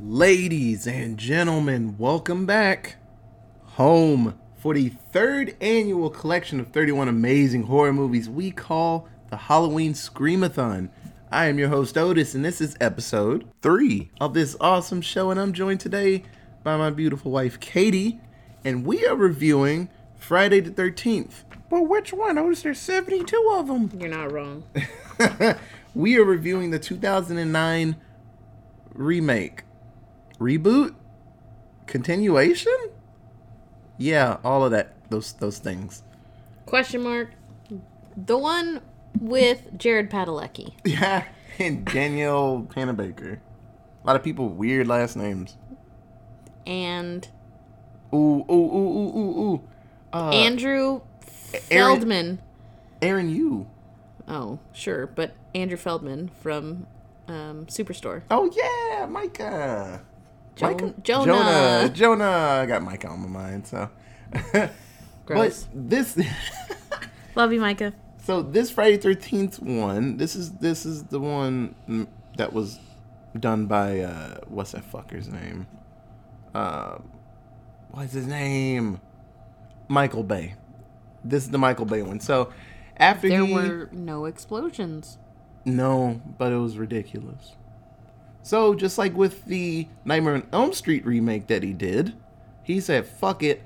Ladies and gentlemen, welcome back home for the third annual collection of 31 amazing horror movies we call the Halloween Screamathon. I am your host Otis, and this is episode three of this awesome show. And I'm joined today by my beautiful wife Katie, and we are reviewing Friday the 13th. But which one? Otis, there's 72 of them. You're not wrong. we are reviewing the 2009 remake, reboot, continuation. Yeah, all of that. Those those things. Question mark. The one with Jared Padalecki. Yeah, and Danielle Panabaker. A lot of people weird last names. And Ooh, ooh, ooh, ooh, ooh, ooh. Uh, Andrew Aaron- Feldman. Aaron, you. Oh, sure, but Andrew Feldman from um, Superstore. Oh yeah, Micah. Jo- Micah? Jonah. Jonah. Jonah. I got Micah on my mind. So, Gross. but this. Love you, Micah. So this Friday Thirteenth one, this is this is the one that was done by uh, what's that fucker's name? Uh, what's his name? Michael Bay. This is the Michael Bay one. So after There he were no explosions. no, but it was ridiculous. So just like with the Nightmare on Elm Street remake that he did, he said, "Fuck it,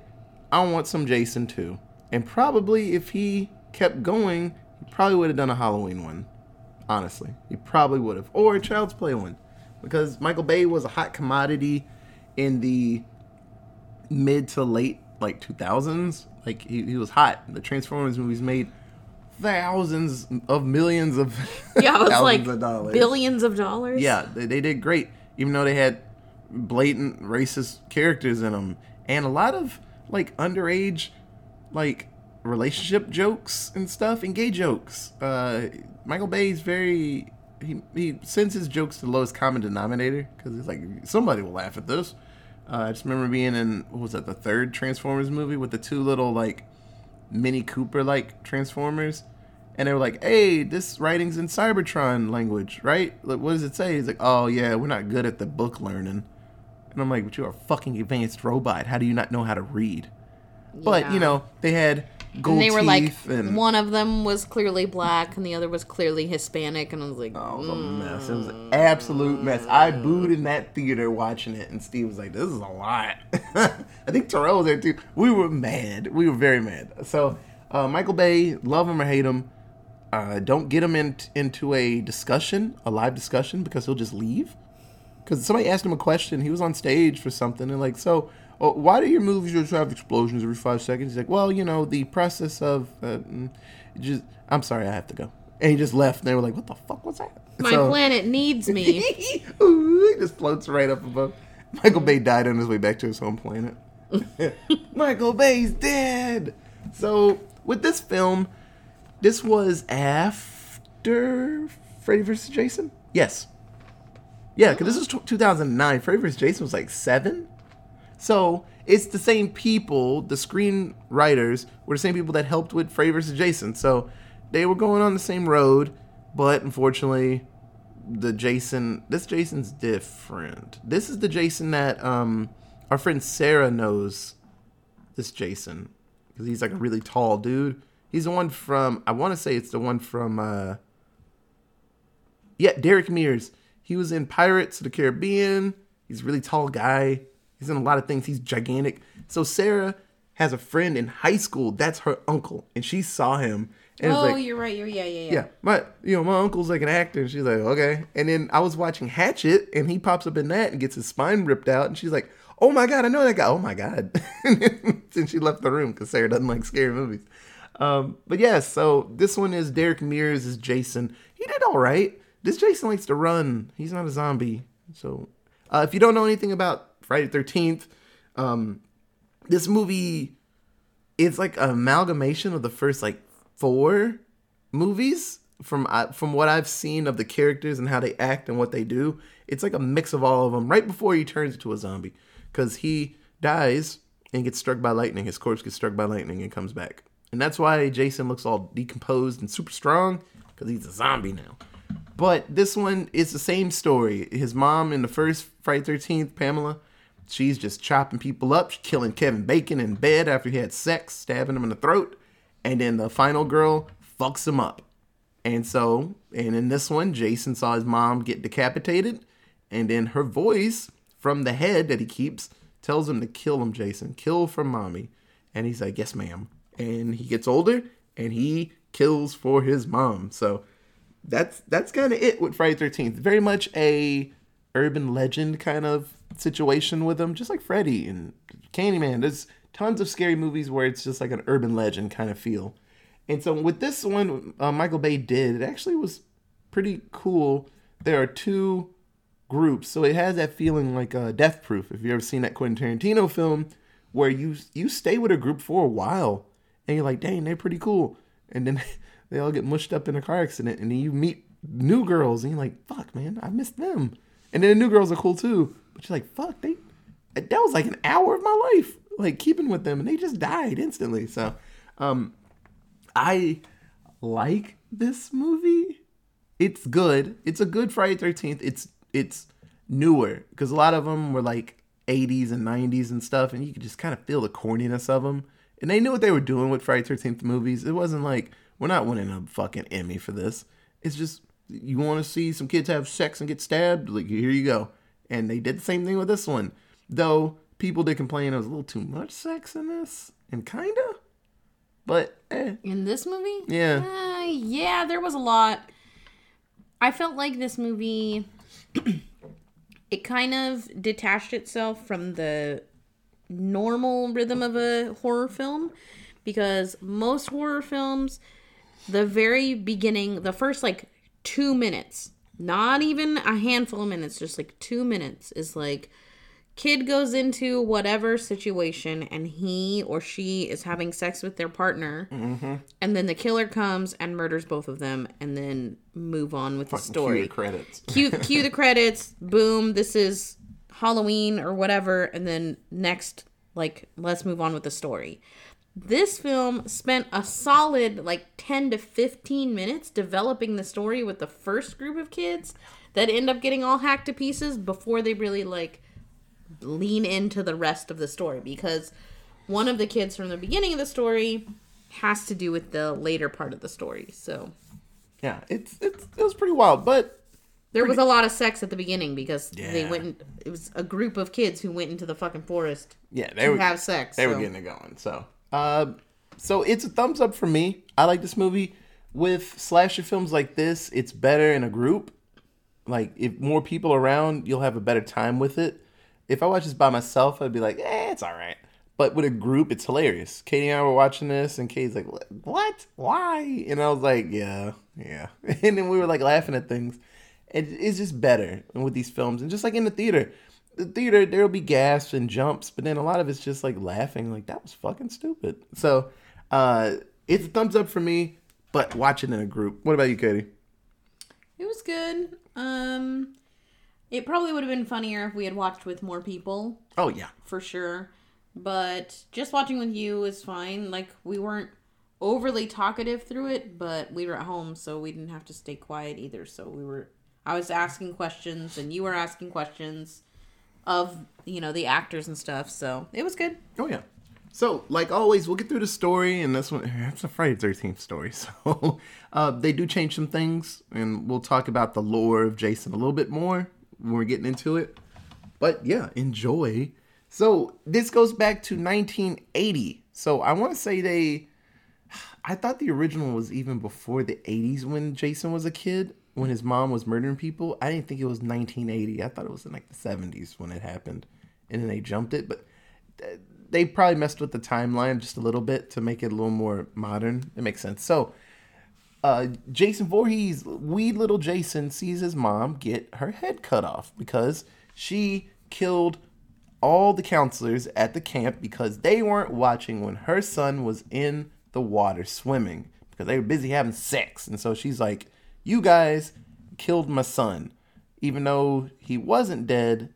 I want some Jason too." And probably if he kept going, he probably would have done a Halloween one. Honestly, he probably would have, or a Child's Play one, because Michael Bay was a hot commodity in the mid to late like 2000s. Like he, he was hot. The Transformers movies made thousands of millions of Yeah, it was like of dollars. billions of dollars. Yeah, they, they did great, even though they had blatant racist characters in them and a lot of like underage, like relationship jokes and stuff and gay jokes. Uh, Michael Bay's very he he sends his jokes to the lowest common denominator because he's like somebody will laugh at this. Uh, I just remember being in what was that the third Transformers movie with the two little like Mini Cooper like Transformers. And they were like, hey, this writing's in Cybertron language, right? Like, what does it say? He's like, oh, yeah, we're not good at the book learning. And I'm like, but you're a fucking advanced robot. How do you not know how to read? But, you know, they had gold And they were like, and... one of them was clearly black and the other was clearly Hispanic. And I was like, Oh, it was a mess. It was an absolute mess. I booed in that theater watching it, and Steve was like, "This is a lot." I think Terrell was there too. We were mad. We were very mad. So, uh, Michael Bay, love him or hate him, uh, don't get him in, into a discussion, a live discussion, because he'll just leave. Because somebody asked him a question, he was on stage for something, and like, so oh, why do your movies just have explosions every five seconds? He's like, well, you know, the process of uh, mm, just. I'm sorry, I have to go. And he just left, and they were like, what the fuck was that? my So- planet needs me. Ooh, he just floats right up above. Michael Bay died on his way back to his home planet. Michael Bay's dead. So with this film, this was after Freddy vs. Jason. Yes. Yeah, because this was t- 2009. Freddy vs. Jason was like seven. So it's the same people. The screenwriters were the same people that helped with Freddy vs. Jason. So they were going on the same road, but unfortunately, the Jason. This Jason's different. This is the Jason that um our friend Sarah knows. This Jason because he's like a really tall dude. He's the one from. I want to say it's the one from. uh Yeah, Derek Mears. He was in Pirates of the Caribbean. He's a really tall guy. He's in a lot of things. He's gigantic. So Sarah has a friend in high school. That's her uncle, and she saw him. And oh, like, you're right. You're yeah, yeah, yeah. yeah, my you know my uncle's like an actor. And she's like, okay. And then I was watching Hatchet, and he pops up in that and gets his spine ripped out, and she's like, oh my god, I know that guy. Oh my god. and she left the room because Sarah doesn't like scary movies. Um, but yeah, so this one is Derek Mears is Jason. He did all right. This Jason likes to run. He's not a zombie. So uh, if you don't know anything about Friday Thirteenth, um, this movie it's like an amalgamation of the first like four movies from uh, from what I've seen of the characters and how they act and what they do. It's like a mix of all of them. Right before he turns into a zombie, because he dies and gets struck by lightning. His corpse gets struck by lightning and comes back, and that's why Jason looks all decomposed and super strong because he's a zombie now. But this one is the same story. His mom in the first Friday Thirteenth, Pamela, she's just chopping people up, killing Kevin Bacon in bed after he had sex, stabbing him in the throat, and then the final girl fucks him up. And so, and in this one, Jason saw his mom get decapitated, and then her voice from the head that he keeps tells him to kill him, Jason, kill for mommy. And he's like, yes, ma'am. And he gets older, and he kills for his mom. So that's that's kind of it with Friday Thirteenth. Very much a urban legend kind of situation with him, just like Freddy and Candyman. There's tons of scary movies where it's just like an urban legend kind of feel. And so with this one, uh, Michael Bay did it actually was pretty cool. There are two groups, so it has that feeling like uh, Death Proof. If you ever seen that Quentin Tarantino film, where you you stay with a group for a while, and you're like, dang, they're pretty cool, and then they all get mushed up in a car accident, and then you meet new girls, and you're like, fuck, man, I missed them, and then the new girls are cool too, but you're like, fuck, they that was like an hour of my life, like keeping with them, and they just died instantly. So, um, I like this movie. It's good. It's a good Friday Thirteenth. It's it's newer because a lot of them were like 80s and 90s and stuff, and you could just kind of feel the corniness of them. And they knew what they were doing with Friday Thirteenth movies. It wasn't like we're not winning a fucking Emmy for this. It's just you want to see some kids have sex and get stabbed. Like here you go. And they did the same thing with this one, though. People did complain it was a little too much sex in this, and kinda. But eh. In this movie? Yeah. Uh, yeah, there was a lot. I felt like this movie it kind of detached itself from the normal rhythm of a horror film because most horror films the very beginning the first like 2 minutes not even a handful of minutes just like 2 minutes is like kid goes into whatever situation and he or she is having sex with their partner mm-hmm. and then the killer comes and murders both of them and then move on with the story Cue the credits. cue cue the credits. Boom. This is halloween or whatever and then next like let's move on with the story. This film spent a solid like 10 to 15 minutes developing the story with the first group of kids that end up getting all hacked to pieces before they really like lean into the rest of the story because one of the kids from the beginning of the story has to do with the later part of the story so. Yeah, it's it's it was pretty wild, but there was a lot of sex at the beginning because they went. In, it was a group of kids who went into the fucking forest yeah, they to were have sex. they were getting it going. So, uh, so it's a thumbs up for me. I like this movie. With slasher films like this, it's better in a group. Like if more people around, you'll have a better time with it. If I watch this by myself, I'd be like, eh, it's all right. But with a group, it's hilarious. Katie and I were watching this, and Katie's like, "What? What? Why?" And I was like, "Yeah, yeah." And then we were like laughing at things. And it's just better with these films, and just like in the theater, the theater there'll be gasps and jumps, but then a lot of it's just like laughing, like that was fucking stupid. So, uh, it's a thumbs up for me. But watching in a group. What about you, Katie? It was good. Um, it probably would have been funnier if we had watched with more people, Oh yeah, for sure. But just watching with you is fine. Like we weren't overly talkative through it, but we were at home, so we didn't have to stay quiet either. So we were. I was asking questions, and you were asking questions of you know the actors and stuff. So it was good. Oh yeah. So, like always, we'll get through the story, and this one, it's a Friday Thirteenth story. So, uh, they do change some things, and we'll talk about the lore of Jason a little bit more when we're getting into it. But yeah, enjoy. So this goes back to 1980. So I want to say they. I thought the original was even before the 80s when Jason was a kid, when his mom was murdering people. I didn't think it was 1980. I thought it was in like the 70s when it happened, and then they jumped it. But they probably messed with the timeline just a little bit to make it a little more modern. It makes sense. So, uh, Jason Voorhees, wee little Jason, sees his mom get her head cut off because she killed all the counselors at the camp because they weren't watching when her son was in the water swimming because they were busy having sex. And so she's like, You guys killed my son, even though he wasn't dead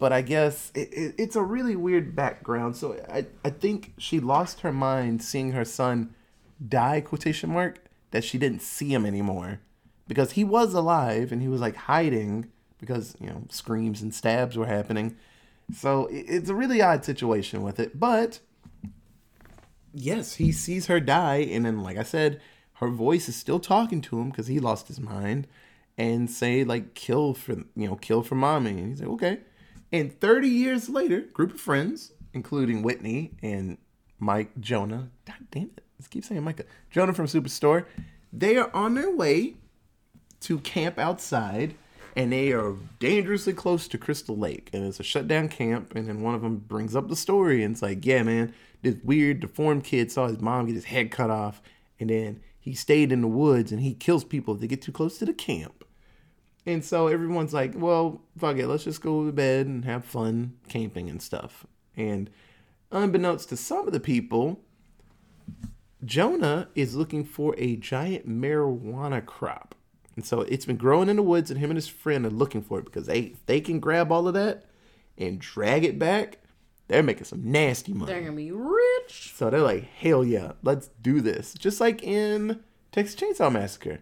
but I guess it, it, it's a really weird background. So I, I think she lost her mind seeing her son die quotation mark that she didn't see him anymore because he was alive and he was like hiding because you know screams and stabs were happening. So i- it's a really odd situation with it, but yes, he sees her die, and then like I said, her voice is still talking to him because he lost his mind, and say like kill for you know kill for mommy, and he's like okay. And 30 years later, group of friends, including Whitney and Mike Jonah, God damn it, let's keep saying Micah, Jonah from Superstore, they are on their way to camp outside and they are dangerously close to Crystal Lake and it's a shutdown camp and then one of them brings up the story and it's like yeah man this weird deformed kid saw his mom get his head cut off and then he stayed in the woods and he kills people if they get too close to the camp and so everyone's like well fuck it let's just go to bed and have fun camping and stuff and unbeknownst to some of the people Jonah is looking for a giant marijuana crop. And so it's been growing in the woods, and him and his friend are looking for it because they they can grab all of that and drag it back. They're making some nasty money. They're gonna be rich. So they're like, hell yeah, let's do this. Just like in Texas Chainsaw Massacre.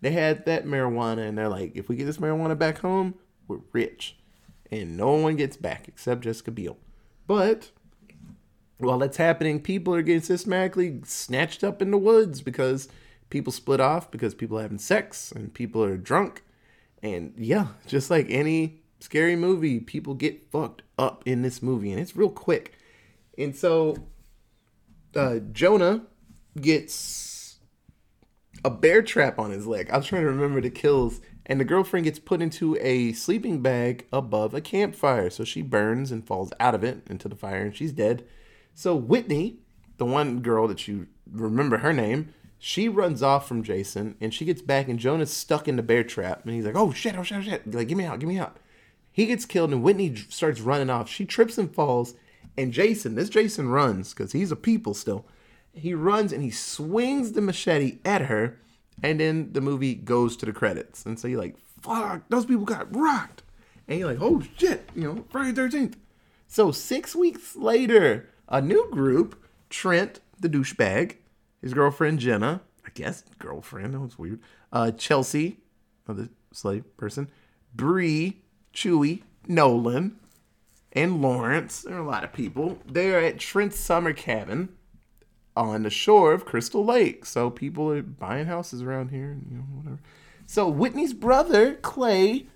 They had that marijuana, and they're like, if we get this marijuana back home, we're rich. And no one gets back except Jessica Biel. But while that's happening, people are getting systematically snatched up in the woods because people split off, because people are having sex, and people are drunk. And yeah, just like any scary movie, people get fucked up in this movie, and it's real quick. And so uh, Jonah gets a bear trap on his leg. I was trying to remember the kills, and the girlfriend gets put into a sleeping bag above a campfire. So she burns and falls out of it into the fire, and she's dead. So Whitney, the one girl that you remember her name, she runs off from Jason, and she gets back, and Jonah's stuck in the bear trap, and he's like, "Oh shit! Oh shit! Oh shit! Like, get me out! Get me out!" He gets killed, and Whitney starts running off. She trips and falls, and Jason, this Jason runs because he's a people still. He runs and he swings the machete at her, and then the movie goes to the credits. And so you're like, "Fuck! Those people got rocked!" And you're like, "Oh shit!" You know, Friday Thirteenth. So six weeks later, a new group, Trent, the douchebag, his girlfriend Jenna, I guess girlfriend, that was weird. Uh, Chelsea, another slave person, Bree, Chewy, Nolan, and Lawrence. There are a lot of people. They are at Trent's summer cabin on the shore of Crystal Lake. So people are buying houses around here, and you know whatever. So Whitney's brother Clay,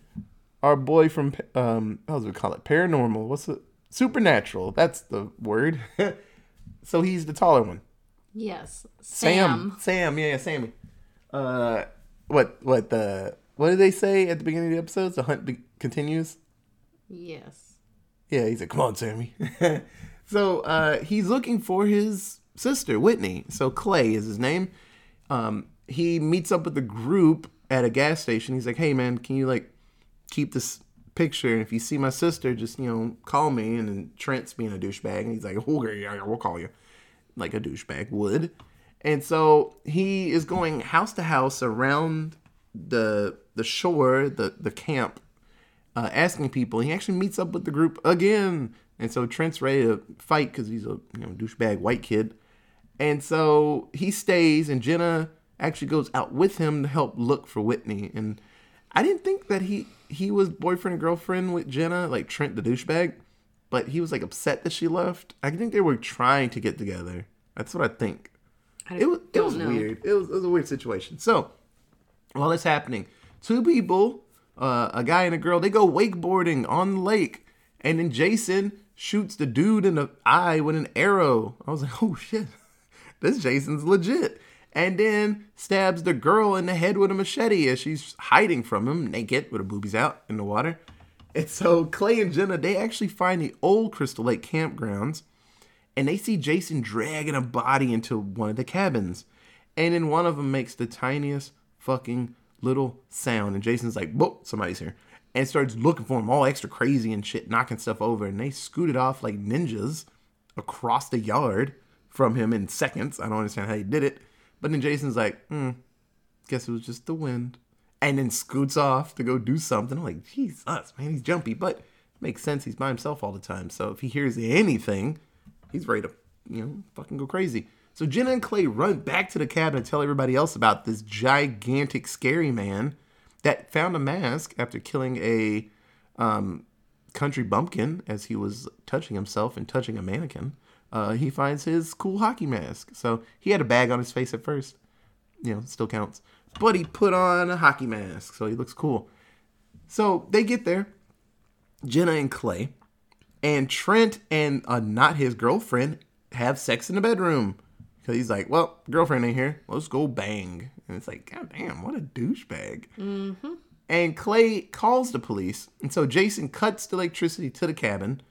our boy from um, how do we call it? Paranormal. What's it? Supernatural. That's the word. so he's the taller one. Yes. Sam. Sam. Sam. Yeah, yeah, Sammy. Uh, what? What the? What did they say at the beginning of the episodes? The hunt be- continues. Yes. Yeah, he's like, "Come on, Sammy." so uh, he's looking for his sister, Whitney. So Clay is his name. Um, he meets up with the group at a gas station. He's like, "Hey, man, can you like keep this picture? And if you see my sister, just you know, call me." And then Trent's being a douchebag, and he's like, "Okay, yeah, yeah, we'll call you," like a douchebag would. And so he is going house to house around the the shore, the the camp, uh, asking people. He actually meets up with the group again, and so Trent's ready to fight because he's a you know douchebag white kid, and so he stays, and Jenna actually goes out with him to help look for Whitney. And I didn't think that he he was boyfriend and girlfriend with Jenna, like Trent the douchebag, but he was like upset that she left. I think they were trying to get together. That's what I think. I It was it was know. weird. It was, it was a weird situation. So while that's happening, two people, uh, a guy and a girl, they go wakeboarding on the lake, and then Jason shoots the dude in the eye with an arrow. I was like, oh shit, this Jason's legit. And then stabs the girl in the head with a machete as she's hiding from him, naked with her boobies out in the water. And so Clay and Jenna, they actually find the old Crystal Lake campgrounds and they see Jason dragging a body into one of the cabins. And then one of them makes the tiniest fucking little sound. And Jason's like, whoop, somebody's here. And starts looking for him, all extra crazy and shit, knocking stuff over. And they scooted off like ninjas across the yard from him in seconds. I don't understand how he did it. But then Jason's like, hmm, guess it was just the wind. And then scoots off to go do something. I'm like, Jesus, man, he's jumpy. But makes sense. He's by himself all the time. So if he hears anything, he's ready to, you know, fucking go crazy. So Jenna and Clay run back to the cabin and tell everybody else about this gigantic, scary man that found a mask after killing a um, country bumpkin as he was touching himself and touching a mannequin. Uh, he finds his cool hockey mask. So he had a bag on his face at first. You know, still counts. But he put on a hockey mask, so he looks cool. So they get there, Jenna and Clay, and Trent and uh, not his girlfriend have sex in the bedroom. Because he's like, well, girlfriend ain't here. Let's go bang. And it's like, God damn, what a douchebag. Mm-hmm. And Clay calls the police. And so Jason cuts the electricity to the cabin.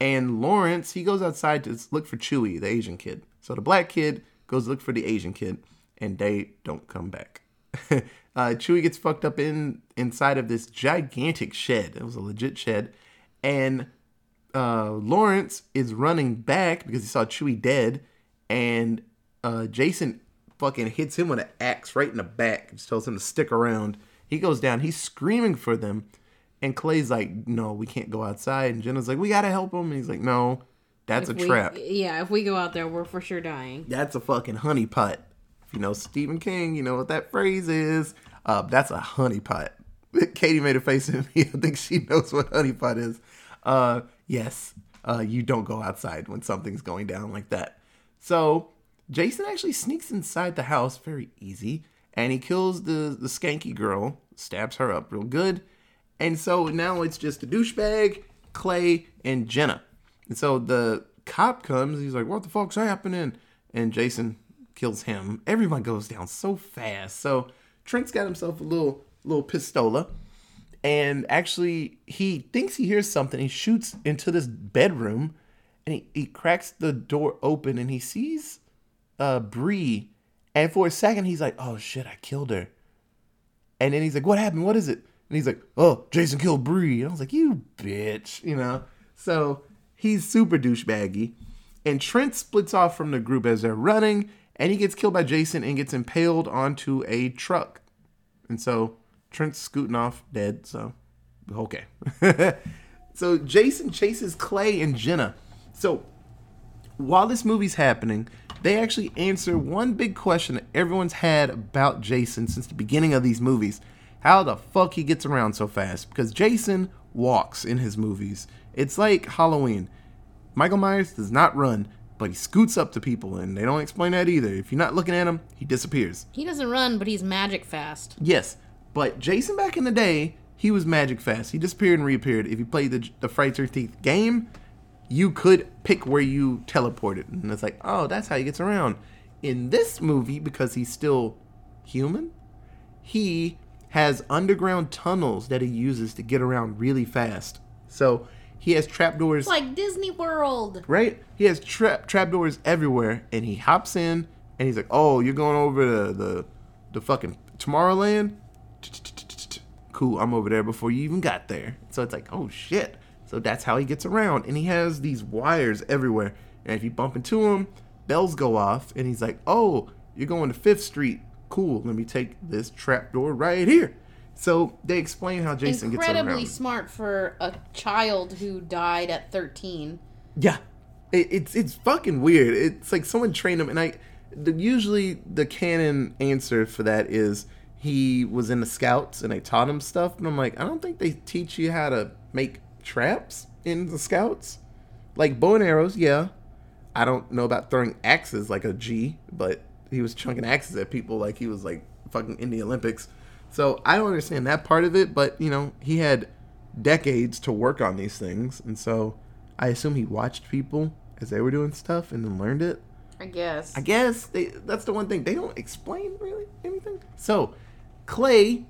And Lawrence, he goes outside to look for Chewy, the Asian kid. So the black kid goes to look for the Asian kid. And they don't come back. uh, Chewie gets fucked up in inside of this gigantic shed. It was a legit shed. And uh, Lawrence is running back because he saw Chewy dead. And uh, Jason fucking hits him with an axe right in the back. Just tells him to stick around. He goes down. He's screaming for them. And Clay's like, no, we can't go outside. And Jenna's like, we gotta help him. And he's like, no, that's If a we- trap. Yeah, if we go out there, we're for sure dying. That's a fucking honeypot. If you know Stephen King, you know what that phrase is. Uh, that's a honeypot. Katie made a face at me. I think she knows what honeypot is. Uh, yes, uh, you don't go outside when something's going down like that. So Jason actually sneaks inside the house very easy, and he kills the the skanky girl, stabs her up real good, and so now it's just a douchebag, Clay, and Jenna. And so the cop comes. He's like, "What the fuck's happening?" And Jason kills him. Everyone goes down so fast. So Trent's got himself a little little pistola, and actually he thinks he hears something. He shoots into this bedroom, and he, he cracks the door open, and he sees uh Bree. And for a second, he's like, "Oh shit, I killed her." And then he's like, "What happened? What is it?" And he's like, "Oh, Jason killed Bree." And I was like, "You bitch," you know. So he's super douchebaggy. And Trent splits off from the group as they're running, and he gets killed by Jason and gets impaled onto a truck. And so Trent's scooting off dead. So okay. so Jason chases Clay and Jenna. So while this movie's happening, they actually answer one big question that everyone's had about Jason since the beginning of these movies. How the fuck he gets around so fast? Because Jason walks in his movies. It's like Halloween. Michael Myers does not run, but he scoots up to people, and they don't explain that either. If you're not looking at him, he disappears. He doesn't run, but he's magic fast. Yes, but Jason back in the day, he was magic fast. He disappeared and reappeared. If you played the the Friday Thirteenth game, you could pick where you teleported, and it's like, oh, that's how he gets around. In this movie, because he's still human, he has underground tunnels that he uses to get around really fast. So he has trapdoors like Disney World. right? He has trap trapdoors everywhere, and he hops in, and he's like, "Oh, you're going over the the, the fucking Tomorrowland? Cool, I'm over there before you even got there." So it's like, "Oh shit!" So that's how he gets around, and he has these wires everywhere, and if you bump into him, bells go off, and he's like, "Oh, you're going to Fifth Street? Cool, let me take this trapdoor right here." So they explain how Jason gets Incredibly around. smart for a child who died at 13. Yeah, it, it's it's fucking weird. It's like someone trained him, and I the, usually the canon answer for that is he was in the scouts and they taught him stuff. But I'm like, I don't think they teach you how to make traps in the scouts. Like bow and arrows, yeah. I don't know about throwing axes like a G, but he was chunking axes at people like he was like fucking in the Olympics. So I don't understand that part of it, but you know, he had decades to work on these things, and so I assume he watched people as they were doing stuff and then learned it. I guess. I guess they, that's the one thing they don't explain really anything. So Clay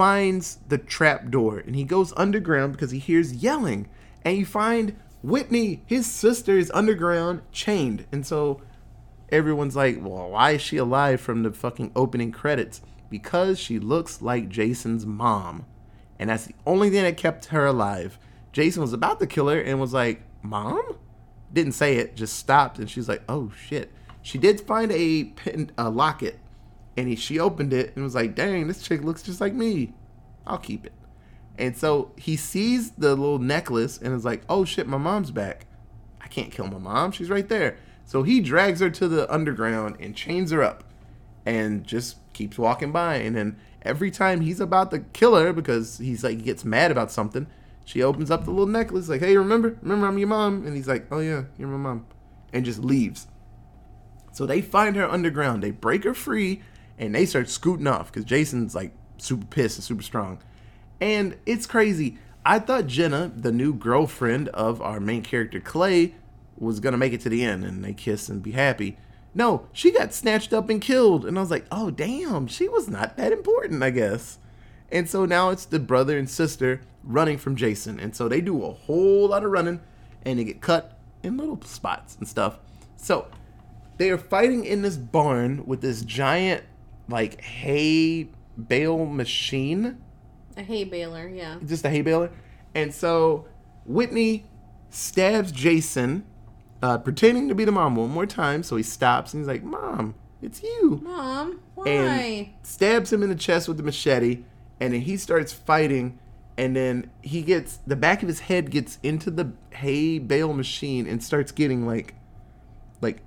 finds the trap door and he goes underground because he hears yelling, and you find Whitney, his sister, is underground chained, and so everyone's like, "Well, why is she alive from the fucking opening credits?" Because she looks like Jason's mom, and that's the only thing that kept her alive. Jason was about to kill her and was like, "Mom." didn't say it, just stopped, and she's like, "Oh shit!" She did find a pin, a locket, and he, she opened it and was like, "Dang, this chick looks just like me. I'll keep it." And so he sees the little necklace and is like, "Oh shit, my mom's back. I can't kill my mom. She's right there." So he drags her to the underground and chains her up and just keeps walking by. And then every time he's about to kill her because he's like, he gets mad about something, she opens up the little necklace, like, hey, remember? Remember I'm your mom? And he's like, oh yeah, you're my mom. And just leaves. So they find her underground. They break her free and they start scooting off because Jason's like super pissed and super strong. And it's crazy. I thought Jenna, the new girlfriend of our main character Clay, was gonna make it to the end and they kiss and be happy. No, she got snatched up and killed. And I was like, oh damn, she was not that important, I guess. And so now it's the brother and sister running from Jason. And so they do a whole lot of running and they get cut in little spots and stuff. So they are fighting in this barn with this giant like hay bale machine A hay baler, yeah. just a hay baler. And so Whitney stabs Jason, uh, pretending to be the mom one more time. So he stops and he's like, Mom, it's you. Mom, why? And stabs him in the chest with the machete. And then he starts fighting. And then he gets, the back of his head gets into the hay bale machine and starts getting like, like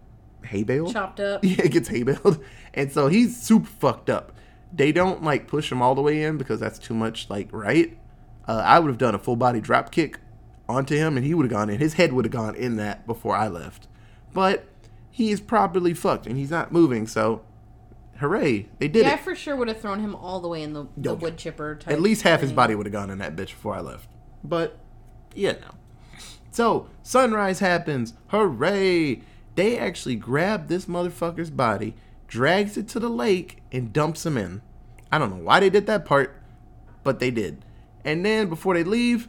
hay bale? Chopped up. Yeah, it gets hay baled. And so he's super fucked up. They don't like push him all the way in because that's too much like right. Uh, I would have done a full body drop kick onto him and he would have gone in. His head would have gone in that before I left. But he is properly fucked and he's not moving, so hooray. They did Yeah, I for sure would have thrown him all the way in the, the wood chipper type. At least half his body would have gone in that bitch before I left. But yeah, no. So sunrise happens. Hooray! They actually grab this motherfucker's body, drags it to the lake, and dumps him in. I don't know why they did that part, but they did. And then before they leave,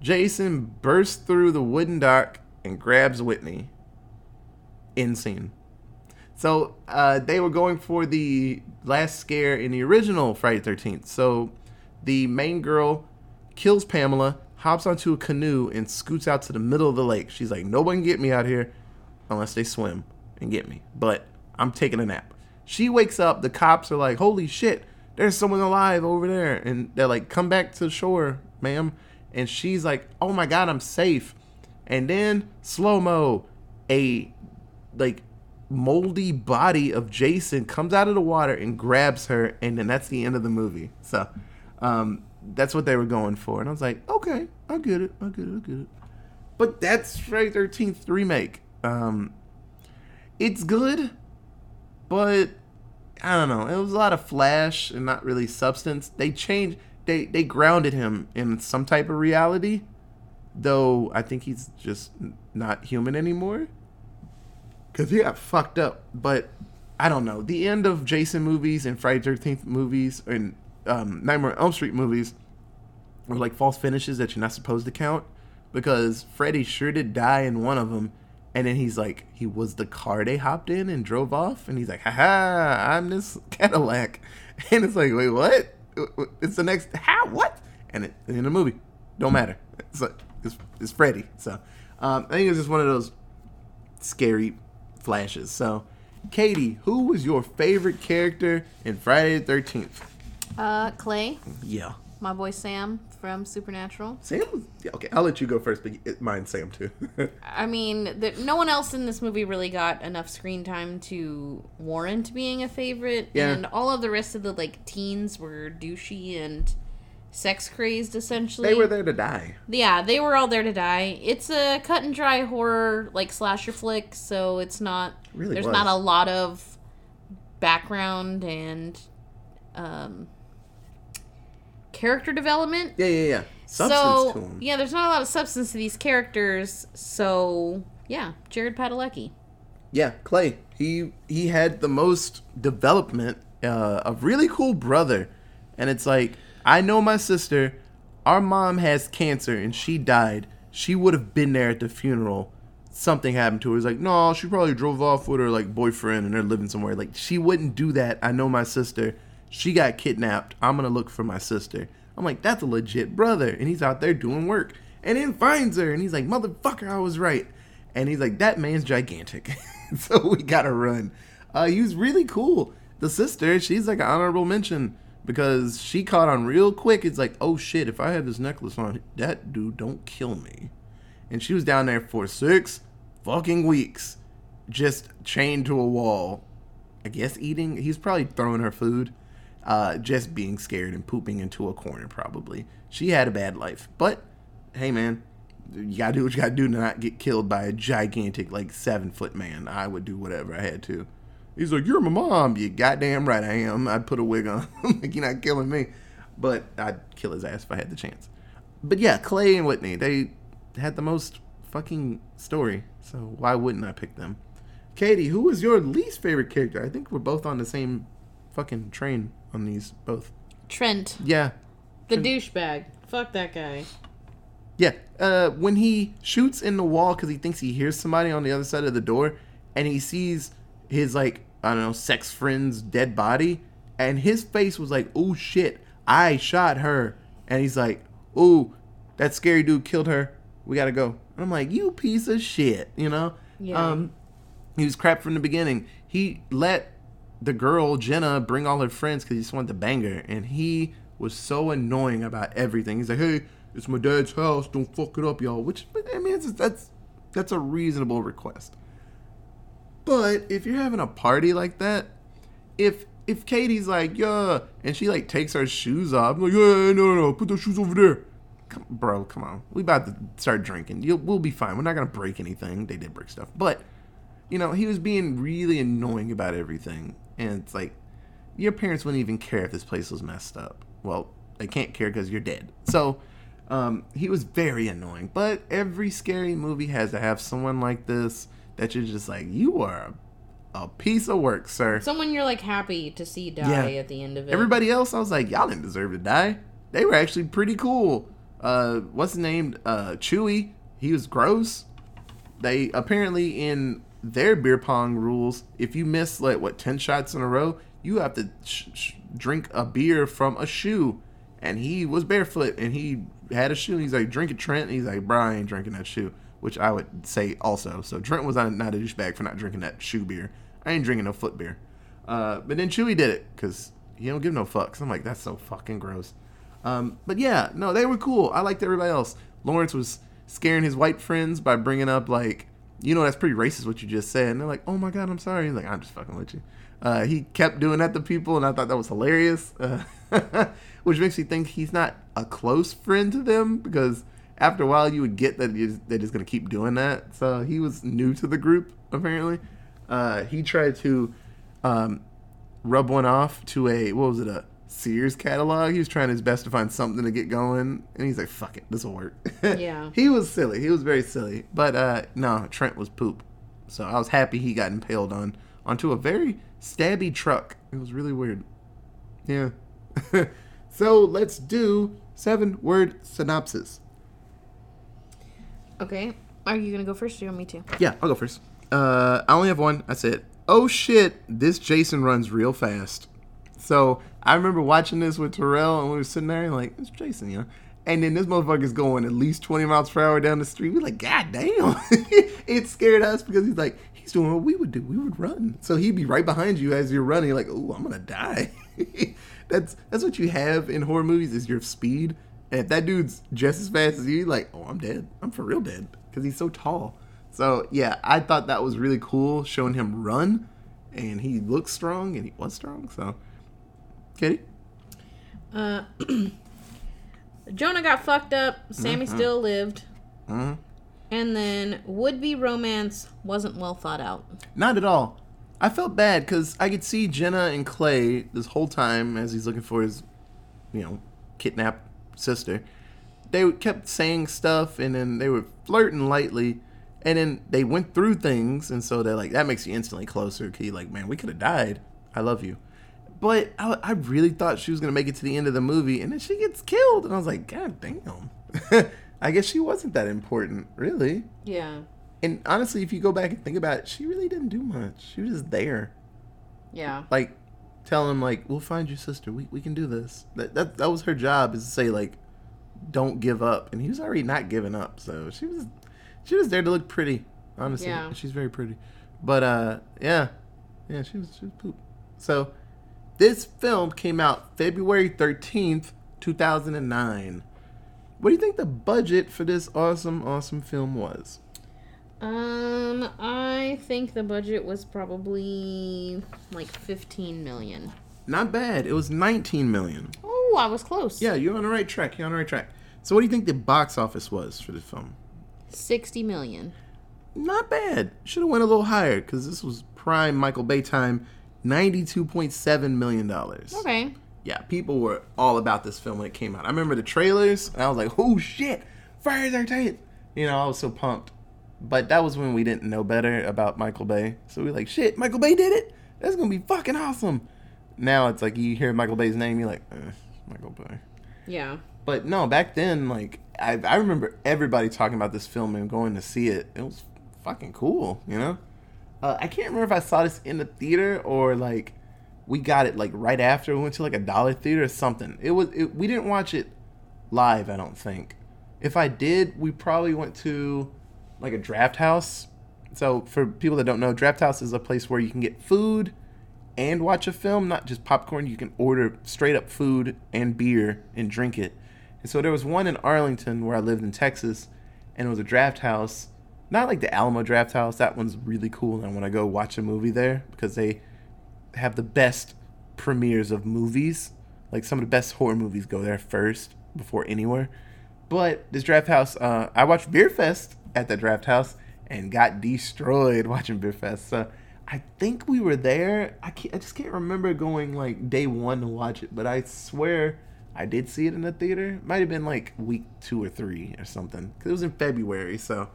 Jason bursts through the wooden dock and grabs Whitney. In scene. So uh, they were going for the last scare in the original Friday Thirteenth. So the main girl kills Pamela, hops onto a canoe, and scoots out to the middle of the lake. She's like, "No one can get me out here unless they swim and get me." But I'm taking a nap. She wakes up. The cops are like, "Holy shit! There's someone alive over there!" And they're like, "Come back to the shore, ma'am." And she's like, "Oh my god, I'm safe." And then slow mo, a like moldy body of Jason comes out of the water and grabs her, and then that's the end of the movie. So, um, that's what they were going for, and I was like, okay, I get it, I get it, I get it. But that's Friday Thirteenth remake. Um, it's good, but I don't know. It was a lot of flash and not really substance. They changed. They they grounded him in some type of reality, though I think he's just not human anymore because he got fucked up. But I don't know. The end of Jason movies and Friday Thirteenth movies and um, Nightmare on Elm Street movies were like false finishes that you're not supposed to count because Freddy sure did die in one of them. And then he's like, he was the car they hopped in and drove off. And he's like, haha, I'm this Cadillac. And it's like, wait, what? It's the next, how, what? And it, in the movie, don't matter. It's, like, it's, it's Freddy. So um, I think it's just one of those scary flashes. So, Katie, who was your favorite character in Friday the 13th? Uh, Clay, Yeah. my boy Sam from Supernatural. Sam yeah, okay, I'll let you go first, but it, mine's Sam too. I mean, the, no one else in this movie really got enough screen time to warrant being a favorite, Yeah. and all of the rest of the like teens were douchey and sex crazed. Essentially, they were there to die. Yeah, they were all there to die. It's a cut and dry horror like slasher flick, so it's not Really there's was. not a lot of background and um character development. Yeah, yeah, yeah. Substance so yeah, there's not a lot of substance to these characters. So yeah, Jared Padalecki. Yeah, Clay. He he had the most development. Uh, a really cool brother, and it's like I know my sister. Our mom has cancer and she died. She would have been there at the funeral. Something happened to her. It's like no, she probably drove off with her like boyfriend and they're living somewhere. Like she wouldn't do that. I know my sister. She got kidnapped. I'm gonna look for my sister. I'm like that's a legit brother, and he's out there doing work, and then finds her, and he's like motherfucker, I was right. And he's like, that man's gigantic. so we gotta run. Uh, he was really cool. The sister, she's like an honorable mention because she caught on real quick. It's like, oh shit, if I have this necklace on, that dude don't kill me. And she was down there for six fucking weeks. just chained to a wall. I guess eating. He's probably throwing her food. Uh, just being scared and pooping into a corner. Probably she had a bad life. But hey, man, you gotta do what you gotta do to not get killed by a gigantic, like seven foot man. I would do whatever I had to. He's like, "You're my mom." You goddamn right I am. I'd put a wig on. like you're not killing me, but I'd kill his ass if I had the chance. But yeah, Clay and Whitney, they had the most fucking story. So why wouldn't I pick them? Katie, who was your least favorite character? I think we're both on the same fucking train on these both. Trent, Yeah. the douchebag. Fuck that guy. Yeah. Uh, when he shoots in the wall because he thinks he hears somebody on the other side of the door, and he sees his like I don't know sex friend's dead body, and his face was like, "Oh shit, I shot her," and he's like, "Oh, that scary dude killed her. We gotta go." And I'm like, "You piece of shit," you know. Yeah. Um, he was crap from the beginning. He let the girl Jenna bring all her friends because he just wanted to bang her, and he was so annoying about everything. He's like, "Hey, it's my dad's house. Don't fuck it up, y'all." Which I mean, that's that's a reasonable request. But if you're having a party like that, if if Katie's like, "Yeah," and she like takes her shoes off, I'm like, "Yeah, no, no, no, put those shoes over there." Come, bro, come on. We about to start drinking. You'll, we'll be fine. We're not gonna break anything. They did break stuff, but you know, he was being really annoying about everything. And it's like, your parents wouldn't even care if this place was messed up. Well, they can't care because you're dead. So, um, he was very annoying. But every scary movie has to have someone like this that you're just like, you are a, a piece of work, sir. Someone you're like happy to see die Yeah. at the end of it. Everybody else, I was like, y'all didn't deserve to die. They were actually pretty cool. Uh, what's his name? Uh, Chewy. He was gross. They apparently in their beer pong rules, if you miss like what ten shots in a row, you have to sh- sh- drink a beer from a shoe. And he was barefoot and he had a shoe. And He's like, drink it, Trent. And he's like, I ain't drinking that shoe. Which I would say also. So Trent was not not a douchebag for not drinking that shoe beer. I ain't drinking no foot beer. Uh, but then Chewy did it because he don't give no fucks. I'm like, that's so fucking gross. Um, but yeah, no, they were cool. I liked everybody else. Lawrence was scaring his white friends by bringing up like, you know, that's pretty racist what you just said. And they're like, oh my god, I'm sorry. He's like, I'm just fucking with you. Uh, he kept doing that to people, and I thought that was hilarious. Uh, which makes me think he's not a close friend to them because after a while you would get that they're just gonna keep doing that. So he was new to the group apparently. Uh, he tried to um, rub one off to a what was it a Sears catalog. He was trying his best to find something to get going, and he's like, "Fuck it, this will work." Yeah. he was silly. He was very silly, but uh, no, Trent was poop. So I was happy he got impaled on onto a very stabby truck. It was really weird. Yeah. so let's do seven word synopsis. Okay. Are you gonna go first? Or do you want me to? Yeah, I'll go first. Uh, I only have one. I said, "Oh shit, this Jason runs real fast." So I remember watching this with Terrell, and we were sitting there like, "It's Jason, you know." And then this motherfucker's going at least twenty miles per hour down the street. We're like, "God damn!" it scared us because he's like, he's doing what we would do. We would run. So he'd be right behind you as you're running. Like, "Oh, I'm gonna die." that's that's what you have in horror movies is your speed. And if that dude's just as fast as you, like, oh, I'm dead. I'm for real dead because he's so tall. So yeah, I thought that was really cool showing him run, and he looks strong and he was strong. So, Katie, Uh, Jonah got fucked up. Sammy Mm-hmm. still lived. And then would-be romance wasn't well thought out. not at all. I felt bad because I could see Jenna and Clay this whole time as he's looking for his, you know, kidnapped sister. They kept saying stuff and then they were flirting lightly, and then they went through things, and so they're like that makes you instantly closer. Key, like man, we could have died. I love you. But I, I really thought she was gonna make it to the end of the movie, and then she gets killed, and I was like, God damn. I guess she wasn't that important, really. Yeah. And honestly, if you go back and think about it, she really didn't do much. She was just there, Yeah. like tell him like, "We'll find your sister. We we can do this." That that that was her job is to say like, "Don't give up." And he was already not giving up, so she was she was there to look pretty. Honestly, Yeah. she's very pretty. But uh, yeah, yeah, she was she was poop. So this film came out February thirteenth, two thousand and nine. What do you think the budget for this awesome, awesome film was? Um, I think the budget was probably like 15 million. Not bad. It was 19 million. Oh, I was close. Yeah, you're on the right track. You're on the right track. So, what do you think the box office was for the film? 60 million. Not bad. Should have went a little higher because this was prime Michael Bay time. Ninety-two point seven million dollars. Okay. Yeah, people were all about this film when it came out. I remember the trailers, and I was like, "Oh shit, the 13th. You know, I was so pumped. But that was when we didn't know better about Michael Bay, so we were like, "Shit, Michael Bay did it. That's gonna be fucking awesome." Now it's like you hear Michael Bay's name, you're like, eh, "Michael Bay." Yeah. But no, back then, like I, I remember everybody talking about this film and going to see it. It was fucking cool, you know. Uh, I can't remember if I saw this in the theater or like we got it like right after we went to like a dollar theater or something. It was it, we didn't watch it live. I don't think. If I did, we probably went to like a draft house. So for people that don't know, draft house is a place where you can get food and watch a film, not just popcorn. You can order straight up food and beer and drink it. And so there was one in Arlington where I lived in Texas, and it was a draft house. Not like the Alamo Drafthouse. That one's really cool, and I want to go watch a movie there because they have the best premieres of movies. Like some of the best horror movies go there first before anywhere. But this draft house, uh, I watched Beerfest at the draft house and got destroyed watching Beerfest. So I think we were there. I can't, I just can't remember going like day one to watch it, but I swear I did see it in the theater. Might have been like week two or three or something because it was in February. So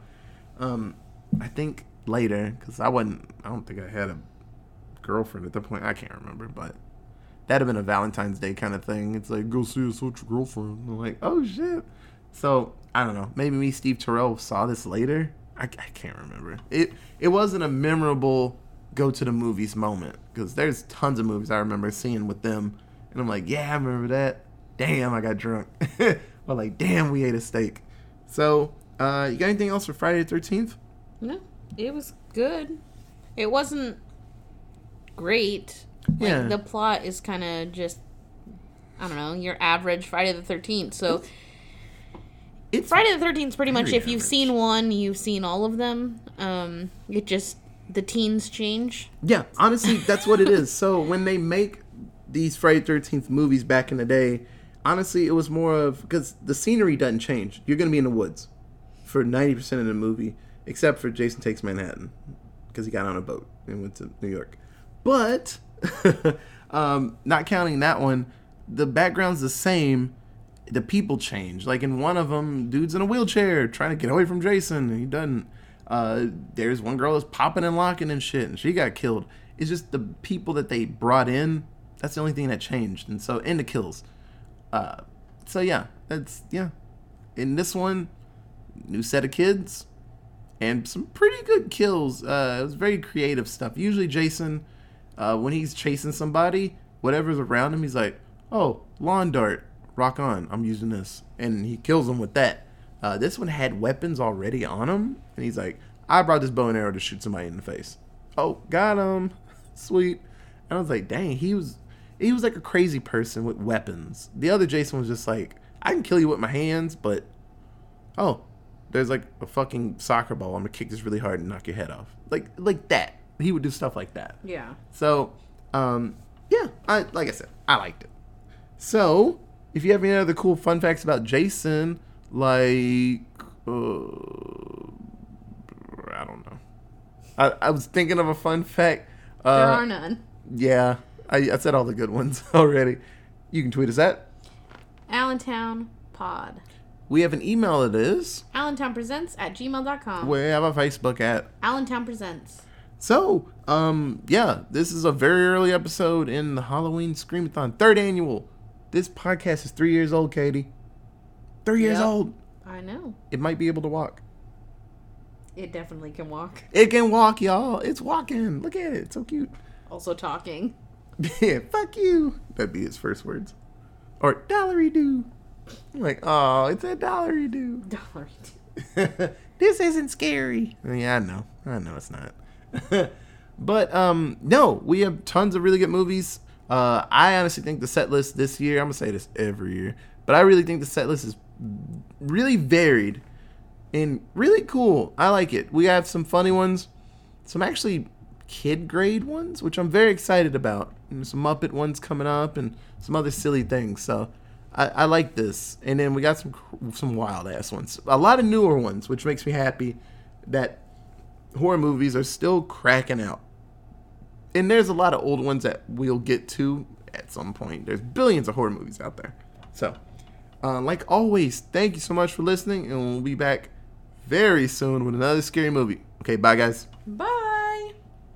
um, I think later because I wasn't. I don't think I had a girlfriend at that point. I can't remember, but that'd have been a Valentine's Day kind of thing. It's like go see with your girlfriend. I'm like, oh shit. So I don't know. Maybe me, Steve Terrell, saw this later. I, I can't remember. It it wasn't a memorable go to the movies moment because there's tons of movies I remember seeing with them, and I'm like, yeah, I remember that. Damn, I got drunk. or like, damn, we ate a steak. So, uh, you got anything else for Friday the Thirteenth? No, it was good. It wasn't great. Like, Yeah. The plot is kind of just, I don't know, your average Friday the 13th. So It's Friday the 13th is pretty much if you've seen one, you've seen all of them. Um, it just, the teens change. Yeah, honestly, that's what it is. So when they make these Friday Thirteenth movies back in the day, honestly, it was more of because the scenery doesn't change. You're gonna be in the woods for ninety percent of the movie, except for Jason Takes Manhattan because he got on a boat and went to New York. But um, not counting that one, the background's the same. The people change. Like in one of them, dude's in a wheelchair trying to get away from Jason. And he doesn't. Uh, there's one girl that's popping and locking and shit, and she got killed. It's just the people that they brought in. That's the only thing that changed, and so and the kills. Uh, so yeah, that's yeah. In this one, new set of kids and some pretty good kills. Uh, it was very creative stuff. Usually, Jason, uh, when he's chasing somebody, whatever's around him, he's like, "Oh, lawn dart, rock on! I'm using this," and he kills them with that. Uh, this one had weapons already on him, and he's like, "I brought this bow and arrow to shoot somebody in the face." Oh, got him, sweet. And I was like, "Dang, he was." He was like a crazy person with weapons. The other Jason was just like, I can kill you with my hands, but oh, there's like a fucking soccer ball. I'm gonna kick this really hard and knock your head off. Like like that. He would do stuff like that. Yeah. So, um, yeah, I like I said, I liked it. So, if you have any other cool fun facts about Jason, like uh, I don't know. I, I was thinking of a fun fact. Uh, There are none. Yeah, I, I said all the good ones already. You can tweet us at. Allentown Pod. We have an email it is. Allentown Presents at gmail.com. We have a Facebook at. Allentown Presents. So, um, yeah, this is a very early episode in the Halloween Screamathon, third annual. This podcast is three years old, Katie. Three years Yep. old. I know. It might be able to walk. It definitely can walk. It can walk, y'all. It's walking. Look at it. It's so cute. Also talking. yeah, fuck you. That'd be his first words. Or dollary do. Like, oh, it's a dollary do. Dollar. this isn't scary. Yeah, I know. I know it's not. but um no, we have tons of really good movies. Uh I honestly think the set list this year, I'm gonna say this every year, but I really think the set list is really varied. and really cool. I like it. We have some funny ones, some actually kid grade ones, which I'm very excited about. And some Muppet ones coming up, and some other silly things. So I, I like this. And then we got some some wild ass ones, a lot of newer ones, which makes me happy that horror movies are still cracking out. And there's a lot of old ones that we'll get to at some point. There's billions of horror movies out there. So, uh, like always, thank you so much for listening, and we'll be back very soon with another scary movie. Okay, bye, guys. Bye.